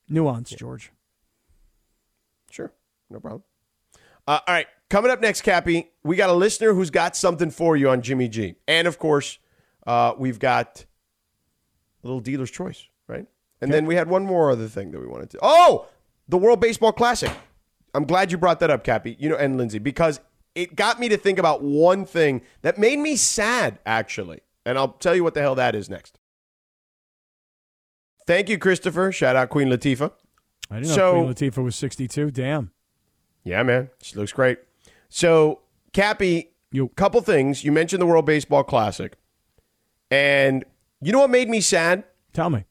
Nuance, yeah. George. Sure. No problem. Uh, all right, coming up next, Kappy, we got a listener who's got something for you on Jimmy G, and of course, uh, we've got little dealer's choice, right? And okay. then we had one more other thing that we wanted to. Oh, the World Baseball Classic. I'm glad you brought that up, Kappy. You know, and Lindsay, because it got me to think about one thing that made me sad, actually. And I'll tell you what the hell that is next. Thank you, Christopher. Shout out Queen Latifah. I didn't so, know Queen Latifah was 62. Damn. Yeah, man. She looks great. So, Kappy, you a couple things. You mentioned the World Baseball Classic. And you know what made me sad? Tell me.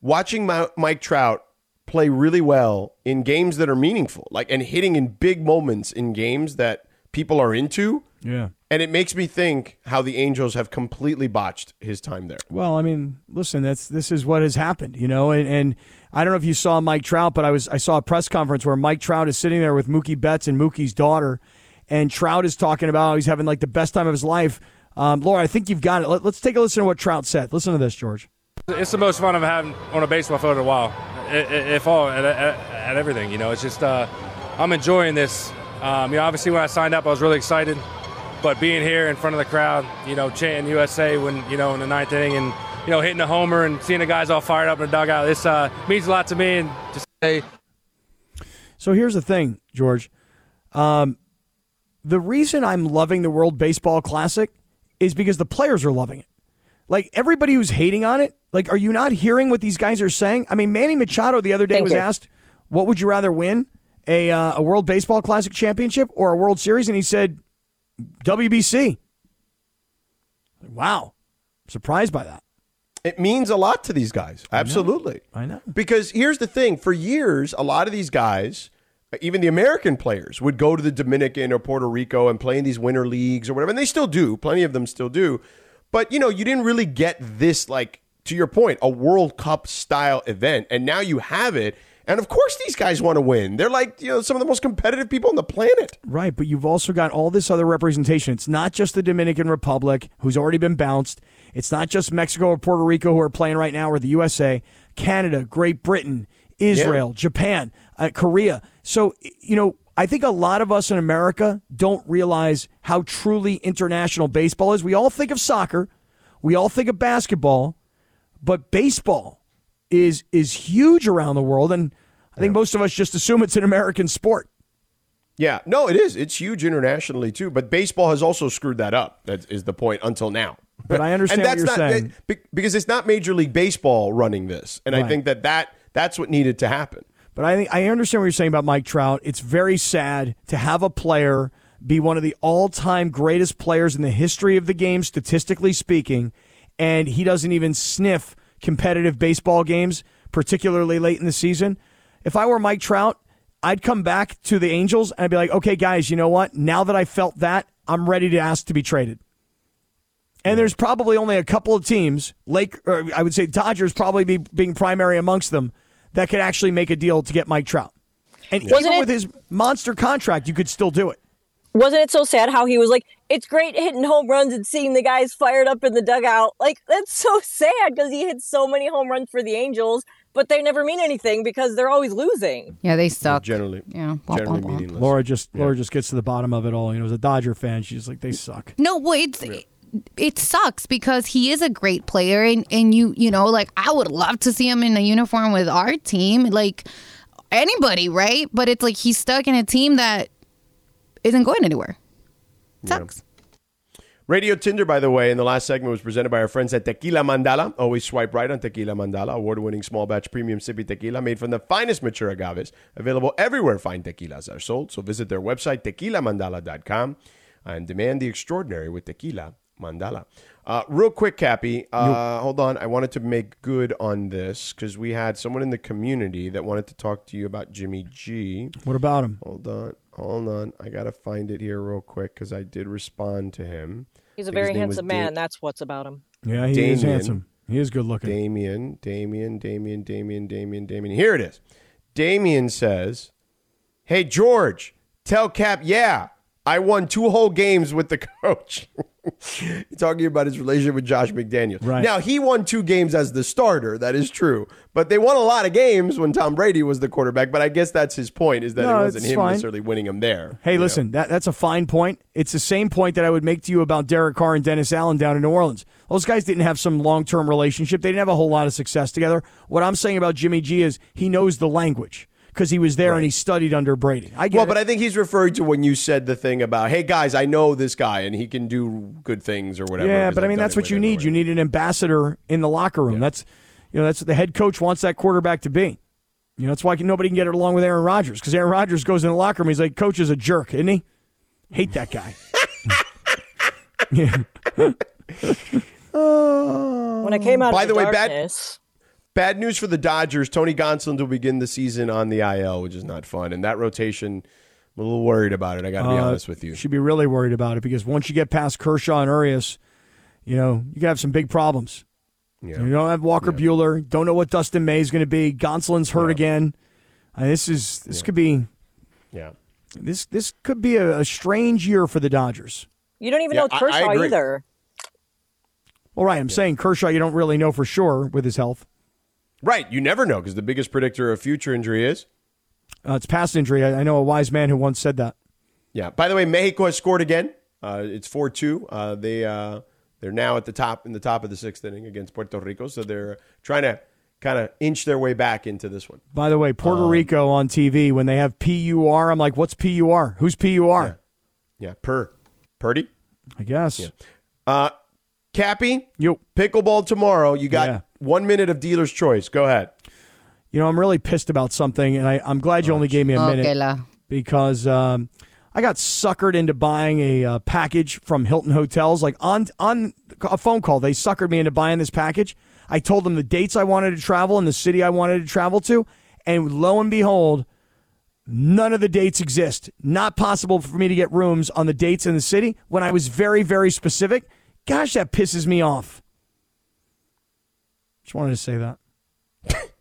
Watching Mike Trout play really well in games that are meaningful, like and hitting in big moments in games that people are into. Yeah. And it makes me think how the Angels have completely botched his time there. Well, I mean, listen, that's this is what has happened, you know, and, and I don't know if you saw Mike Trout, but I was I saw a press conference where Mike Trout is sitting there with Mookie Betts and Mookie's daughter, and Trout is talking about he's having like the best time of his life. Um, Laura, I think you've got it. Let, us take a listen to what Trout said. Listen to this, George. It's the most fun I've had on a baseball field in a while, if all at, at, at everything. You know, it's just uh, I'm enjoying this. Um, you know, obviously when I signed up, I was really excited, but being here in front of the crowd, you know, chanting USA when you know in the ninth inning and you know, hitting a homer and seeing the guys all fired up in the dugout. This uh, means a lot to me. And just say. So here's the thing, George. Um, the reason I'm loving the World Baseball Classic is because the players are loving it. Like everybody who's hating on it, like, are you not hearing what these guys are saying? I mean, Manny Machado the other day Thank was you. asked, "What would you rather win, a uh, a World Baseball Classic championship or a World Series?" And he said, "WBC." Wow, surprised by that. It means a lot to these guys. Absolutely. I know. I know. Because here's the thing for years, a lot of these guys, even the American players, would go to the Dominican or Puerto Rico and play in these winter leagues or whatever. And they still do. Plenty of them still do. But, you know, you didn't really get this, like, to your point, a World Cup style event. And now you have it. And of course, these guys want to win. They're like, you know, some of the most competitive people on the planet. Right. But you've also got all this other representation. It's not just the Dominican Republic, who's already been bounced. It's not just Mexico or Puerto Rico who are playing right now or the USA, Canada, Great Britain, Israel, yeah. Japan, uh, Korea. So, you know, I think a lot of us in America don't realize how truly international baseball is. We all think of soccer, we all think of basketball, but baseball is is huge around the world and I think yeah. most of us just assume it's an American sport. Yeah, no, it is. It's huge internationally too. But baseball has also screwed that up. That is the point until now. But I understand and that's not saying. be- because it's not Major League Baseball running this, and I think that that that's what needed to happen. But I think I understand what you're saying about Mike Trout. It's very sad to have a player be one of the all-time greatest players in the history of the game, statistically speaking, and he doesn't even sniff competitive baseball games, particularly late in the season. If I were Mike Trout, I'd come back to the Angels and I'd be like, okay, guys, you know what? Now that I felt that, I'm ready to ask to be traded. And there's probably only a couple of teams, Lake, I would say Dodgers probably be being primary amongst them, that could actually make a deal to get Mike Trout. And Wasn't even it- with his monster contract, you could still do it. Wasn't it so sad how he was like, it's great hitting home runs and seeing the guys fired up in the dugout? Like, that's so sad because he hit so many home runs for the Angels, but they never mean anything because they're always losing. Yeah, they suck. Generally, Yeah. Womp, generally womp, womp. meaningless. Laura just Laura just gets to the bottom of it all. You know, as a Dodger fan, she's like, they suck. No, well, it's it sucks because he is a great player, and and you you know like I would love to see him in a uniform with our team, like anybody, right? But it's like he's stuck in a team that isn't going anywhere. Sucks. Radio Tinder, by the way, in the last segment was presented by our friends at Tequila Mandala. Always swipe right on Tequila Mandala, award winning small batch premium sippy tequila made from the finest mature agaves, available everywhere fine tequilas are sold. So visit their website, tequilamandala.com, and demand the extraordinary with Tequila Mandala. Uh, real quick, Kappy, uh, hold on. I wanted to make good on this because we had someone in the community that wanted to talk to you about Jimmy G. What about him? Hold on, hold on. I gotta find it here real quick because I did respond to him. He's a very his name was handsome Da- man. That's what's about him. Yeah, he is handsome. He is good looking. Damien, Damien, Damien, Damien, Damien, Damien. Here it is. Damien says, "Hey George, tell Kap, yeah, I won two whole games with the coach." Talking about his relationship with Josh McDaniels. Right. Now he won two games as the starter. That is true, but they won a lot of games when Tom Brady was the quarterback. But I guess that's his point: is that No, it wasn't him fine. necessarily winning them there. Hey, know? listen, that, that's a fine point. It's the same point that I would make to you about Derek Carr and Dennis Allen down in New Orleans. Those guys didn't have some long term relationship. They didn't have a whole lot of success together. What I'm saying about Jimmy G is he knows the language because he was there and he studied under Brady. I get Well, it. but I think he's referring to when you said the thing about, "Hey guys, I know this guy and he can do good things or whatever." Yeah, but I mean that's what you with him need. You need an ambassador in the locker room. That's you know that's what the head coach wants that quarterback to be. You know that's why nobody can get it along with Aaron Rodgers because Aaron Rodgers goes in the locker room. He's like, "Coach is a jerk, isn't he? Hate that guy." yeah. When I came out By of the the, way, bad- darkness, Bad news for the Dodgers. Tony Gonsolin will begin the season on the IL, which is not fun. And that rotation, I'm a little worried about it. I got to be Uh, honest with you. You should be really worried about it because once you get past Kershaw and Urias, you know you can have some big problems. Yeah. You don't have Walker Buehler. Don't know what Dustin May is going to be. Gonsolin's hurt again. Uh, this is this could be Yeah. this this could be a, a strange year for the Dodgers. you don't even Yeah, know I- I Kershaw either. All right, I'm saying Kershaw. You don't really know for sure with his health. Right. You never know because the biggest predictor of future injury is. Uh, it's past injury. I, I know a wise man who once said that. Yeah. By the way, Mexico has scored again. Uh, it's four two. Uh, they uh, they're now at the top in the top of the sixth inning against Puerto Rico, so they're trying to kind of inch their way back into this one. By the way, Puerto Um, Rico on TV when they have PUR, I'm like, what's PUR? Who's PUR? Yeah. Per Purdy. I guess. Uh, Kappy. You. Pickleball tomorrow. You got Yeah. One minute of dealer's choice. Go ahead. You know, I'm really pissed about something, and I, I'm glad you only gave me a minute la. because um, I got suckered into buying a uh, package from Hilton Hotels. Like on on a phone call, they suckered me into buying this package. I told them the dates I wanted to travel and the city I wanted to travel to, and lo and behold, none of the dates exist. Not possible for me to get rooms on the dates in the city when I was very very specific. Gosh, that pisses me off. Just wanted to say that.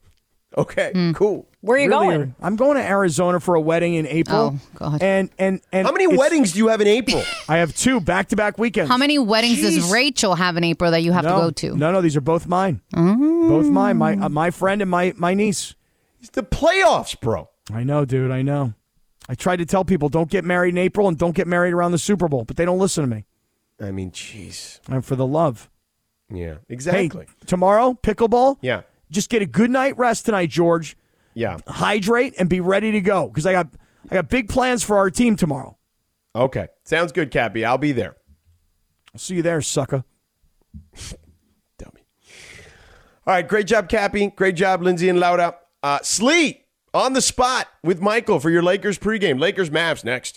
Okay. Cool. Where are you Really, going? I'm going to Arizona for a wedding in April. Oh, God. And and and How many weddings do you have in April? I have two back to back weekends. How many weddings does Rachel have in April that you have no, to go to? No, no, these are both mine. Both mine. My uh, my friend and my my niece. it's the playoffs, bro. I know, dude. I know. I tried to tell people don't get married in April and don't get married around the Super Bowl, but they don't listen to me. I mean, jeez. I'm for the love. Yeah. Exactly. Hey, tomorrow pickleball. Yeah. Just get a good night rest tonight, George. Yeah. Hydrate and be ready to go because I got I got big plans for our team tomorrow. Okay. Sounds good, Kappy. I'll be there. I'll see you there, sucker. Dummy. All right. Great job, Kappy. Great job, Lindsay and Laura. Uh, Slee on the spot with Michael for your Lakers pregame. Lakers Mavs next.